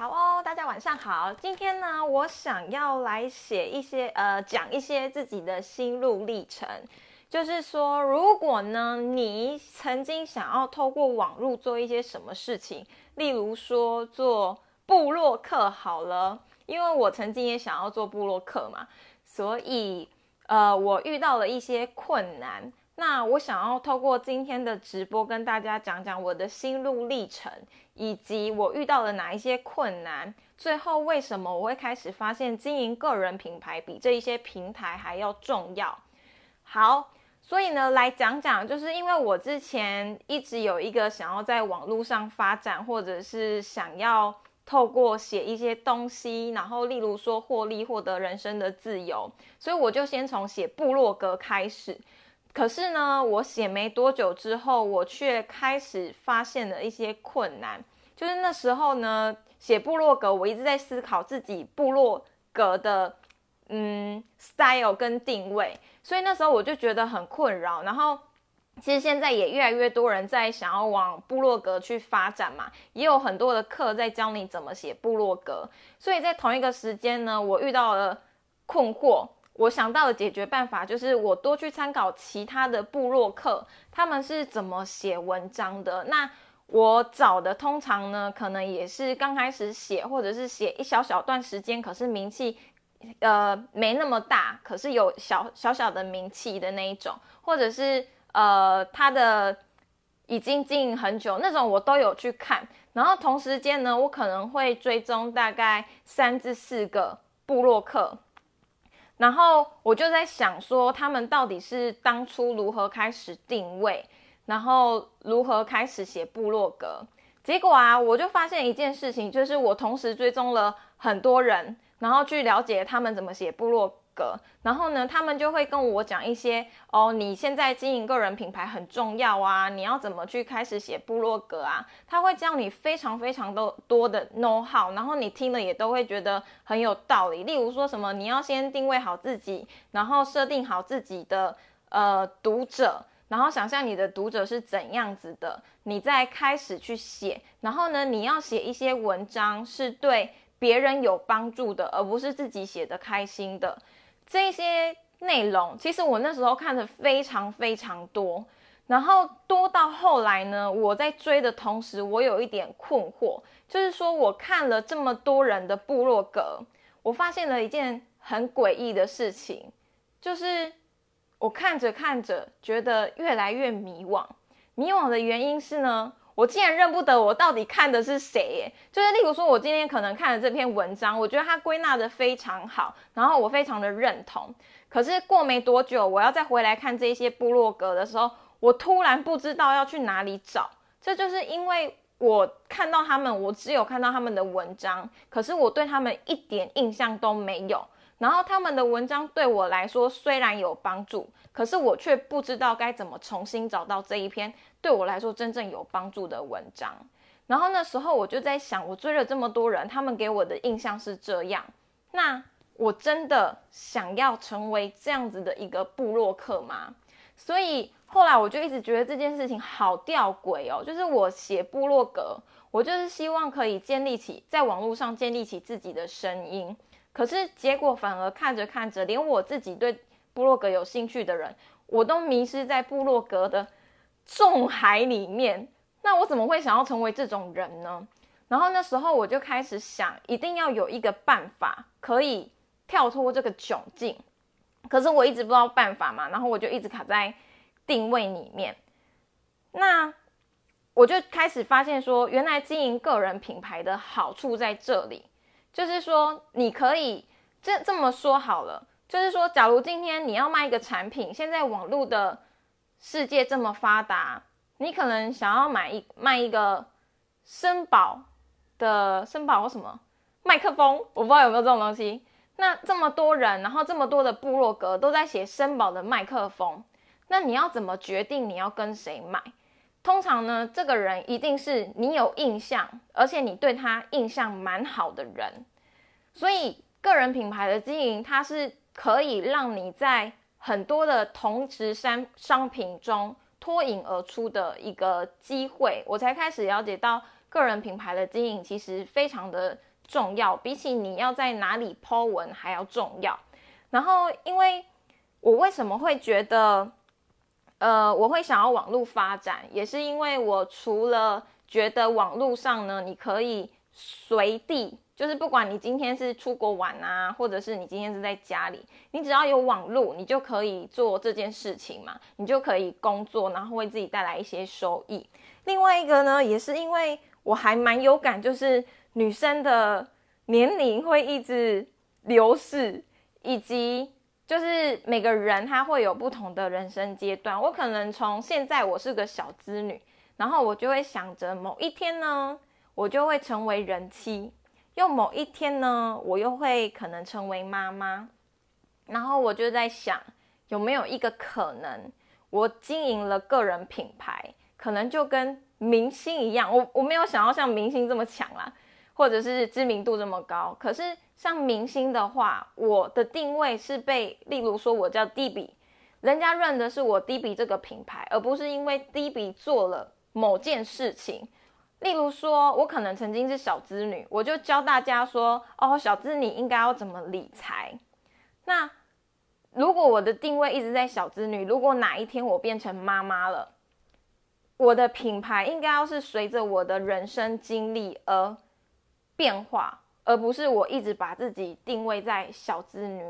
好哦，大家晚上好。今天呢，我想要来写一些呃，讲一些自己的心路历程。就是说，如果呢，你曾经想要透过网络做一些什么事情，例如说做部落客好了，因为我曾经也想要做部落客嘛，所以呃，我遇到了一些困难。那我想要透过今天的直播跟大家讲讲我的心路历程，以及我遇到了哪一些困难，最后为什么我会开始发现经营个人品牌比这一些平台还要重要。好，所以呢，来讲讲，就是因为我之前一直有一个想要在网络上发展，或者是想要透过写一些东西，然后例如说获利、获得人生的自由，所以我就先从写部落格开始。可是呢，我写没多久之后，我却开始发现了一些困难。就是那时候呢，写部落格，我一直在思考自己部落格的嗯 style 跟定位，所以那时候我就觉得很困扰。然后，其实现在也越来越多人在想要往部落格去发展嘛，也有很多的课在教你怎么写部落格。所以在同一个时间呢，我遇到了困惑。我想到的解决办法就是我多去参考其他的部落客，他们是怎么写文章的。那我找的通常呢，可能也是刚开始写，或者是写一小小段时间，可是名气呃没那么大，可是有小小小的名气的那一种，或者是呃他的已经经营很久那种，我都有去看。然后同时间呢，我可能会追踪大概三至四个部落客。然后我就在想说，他们到底是当初如何开始定位，然后如何开始写部落格？结果啊，我就发现一件事情，就是我同时追踪了很多人，然后去了解他们怎么写部落。然后呢，他们就会跟我讲一些哦，你现在经营个人品牌很重要啊，你要怎么去开始写部落格啊？他会教你非常非常多多的 know how，然后你听了也都会觉得很有道理。例如说什么，你要先定位好自己，然后设定好自己的呃读者，然后想象你的读者是怎样子的，你再开始去写。然后呢，你要写一些文章是对别人有帮助的，而不是自己写的开心的。这些内容其实我那时候看的非常非常多，然后多到后来呢，我在追的同时，我有一点困惑，就是说我看了这么多人的部落格，我发现了一件很诡异的事情，就是我看着看着，觉得越来越迷惘。迷惘的原因是呢。我竟然认不得我到底看的是谁耶！就是例如说，我今天可能看了这篇文章，我觉得它归纳的非常好，然后我非常的认同。可是过没多久，我要再回来看这些部落格的时候，我突然不知道要去哪里找。这就是因为我看到他们，我只有看到他们的文章，可是我对他们一点印象都没有。然后他们的文章对我来说虽然有帮助，可是我却不知道该怎么重新找到这一篇对我来说真正有帮助的文章。然后那时候我就在想，我追了这么多人，他们给我的印象是这样，那我真的想要成为这样子的一个部落客吗？所以后来我就一直觉得这件事情好吊诡哦，就是我写部落格，我就是希望可以建立起在网络上建立起自己的声音。可是结果反而看着看着，连我自己对部落格有兴趣的人，我都迷失在部落格的重海里面。那我怎么会想要成为这种人呢？然后那时候我就开始想，一定要有一个办法可以跳脱这个窘境。可是我一直不知道办法嘛，然后我就一直卡在定位里面。那我就开始发现说，原来经营个人品牌的好处在这里。就是说，你可以这这么说好了。就是说，假如今天你要卖一个产品，现在网络的世界这么发达，你可能想要买一卖一个声宝的声宝什么麦克风，我不知道有没有这种东西。那这么多人，然后这么多的部落格都在写声宝的麦克风，那你要怎么决定你要跟谁买？通常呢，这个人一定是你有印象，而且你对他印象蛮好的人。所以，个人品牌的经营，它是可以让你在很多的同质商商品中脱颖而出的一个机会。我才开始了解到，个人品牌的经营其实非常的重要，比起你要在哪里抛文还要重要。然后，因为我为什么会觉得，呃，我会想要网络发展，也是因为我除了觉得网络上呢，你可以随地。就是不管你今天是出国玩啊，或者是你今天是在家里，你只要有网络，你就可以做这件事情嘛，你就可以工作，然后为自己带来一些收益。另外一个呢，也是因为我还蛮有感，就是女生的年龄会一直流逝，以及就是每个人他会有不同的人生阶段。我可能从现在我是个小资女，然后我就会想着某一天呢，我就会成为人妻。又某一天呢，我又会可能成为妈妈，然后我就在想，有没有一个可能，我经营了个人品牌，可能就跟明星一样。我我没有想要像明星这么强啦，或者是知名度这么高。可是像明星的话，我的定位是被，例如说我叫 D B，人家认的是我 D B 这个品牌，而不是因为 D B 做了某件事情。例如说，我可能曾经是小资女，我就教大家说，哦，小资女应该要怎么理财。那如果我的定位一直在小资女，如果哪一天我变成妈妈了，我的品牌应该要是随着我的人生经历而变化，而不是我一直把自己定位在小资女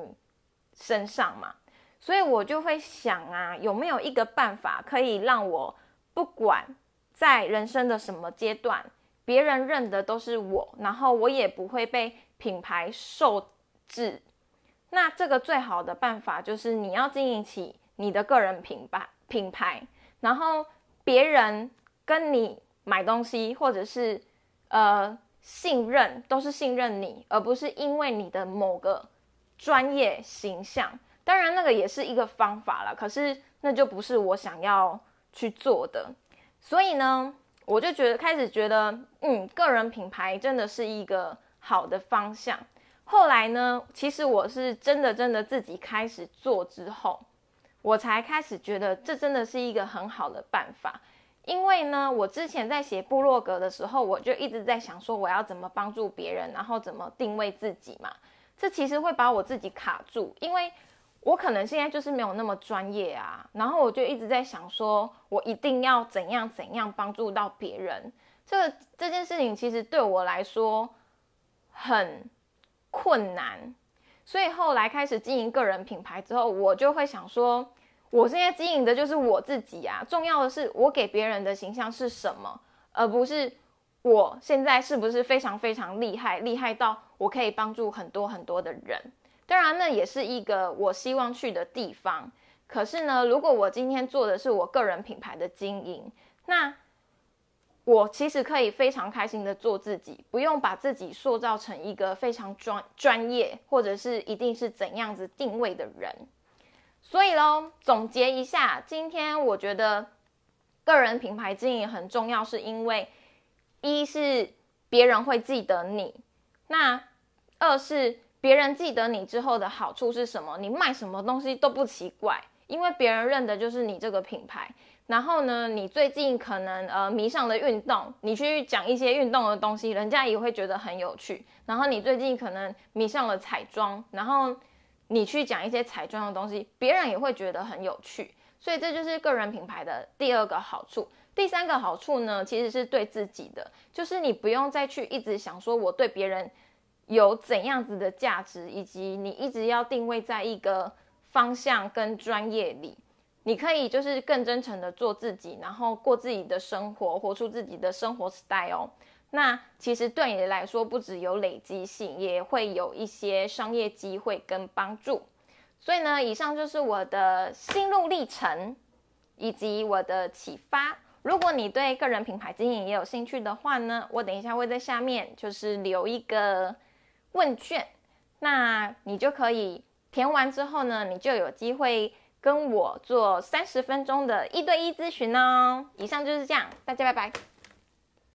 身上嘛。所以我就会想啊，有没有一个办法可以让我不管。在人生的什么阶段，别人认的都是我，然后我也不会被品牌受制。那这个最好的办法就是你要经营起你的个人品牌，品牌，然后别人跟你买东西或者是呃信任，都是信任你，而不是因为你的某个专业形象。当然，那个也是一个方法了，可是那就不是我想要去做的。所以呢，我就觉得开始觉得，嗯，个人品牌真的是一个好的方向。后来呢，其实我是真的真的自己开始做之后，我才开始觉得这真的是一个很好的办法。因为呢，我之前在写部落格的时候，我就一直在想说，我要怎么帮助别人，然后怎么定位自己嘛。这其实会把我自己卡住，因为。我可能现在就是没有那么专业啊，然后我就一直在想，说我一定要怎样怎样帮助到别人。这个这件事情其实对我来说很困难，所以后来开始经营个人品牌之后，我就会想说，我现在经营的就是我自己啊。重要的是我给别人的形象是什么，而不是我现在是不是非常非常厉害，厉害到我可以帮助很多很多的人。当然，那也是一个我希望去的地方。可是呢，如果我今天做的是我个人品牌的经营，那我其实可以非常开心的做自己，不用把自己塑造成一个非常专专业，或者是一定是怎样子定位的人。所以喽，总结一下，今天我觉得个人品牌经营很重要，是因为一是别人会记得你，那二是。别人记得你之后的好处是什么？你卖什么东西都不奇怪，因为别人认的就是你这个品牌。然后呢，你最近可能呃迷上了运动，你去讲一些运动的东西，人家也会觉得很有趣。然后你最近可能迷上了彩妆，然后你去讲一些彩妆的东西，别人也会觉得很有趣。所以这就是个人品牌的第二个好处。第三个好处呢，其实是对自己的，就是你不用再去一直想说我对别人。有怎样子的价值，以及你一直要定位在一个方向跟专业里，你可以就是更真诚的做自己，然后过自己的生活，活出自己的生活 style。那其实对你来说，不只有累积性，也会有一些商业机会跟帮助。所以呢，以上就是我的心路历程以及我的启发。如果你对个人品牌经营也有兴趣的话呢，我等一下会在下面就是留一个。问卷，那你就可以填完之后呢，你就有机会跟我做三十分钟的一对一咨询哦。以上就是这样，大家拜拜。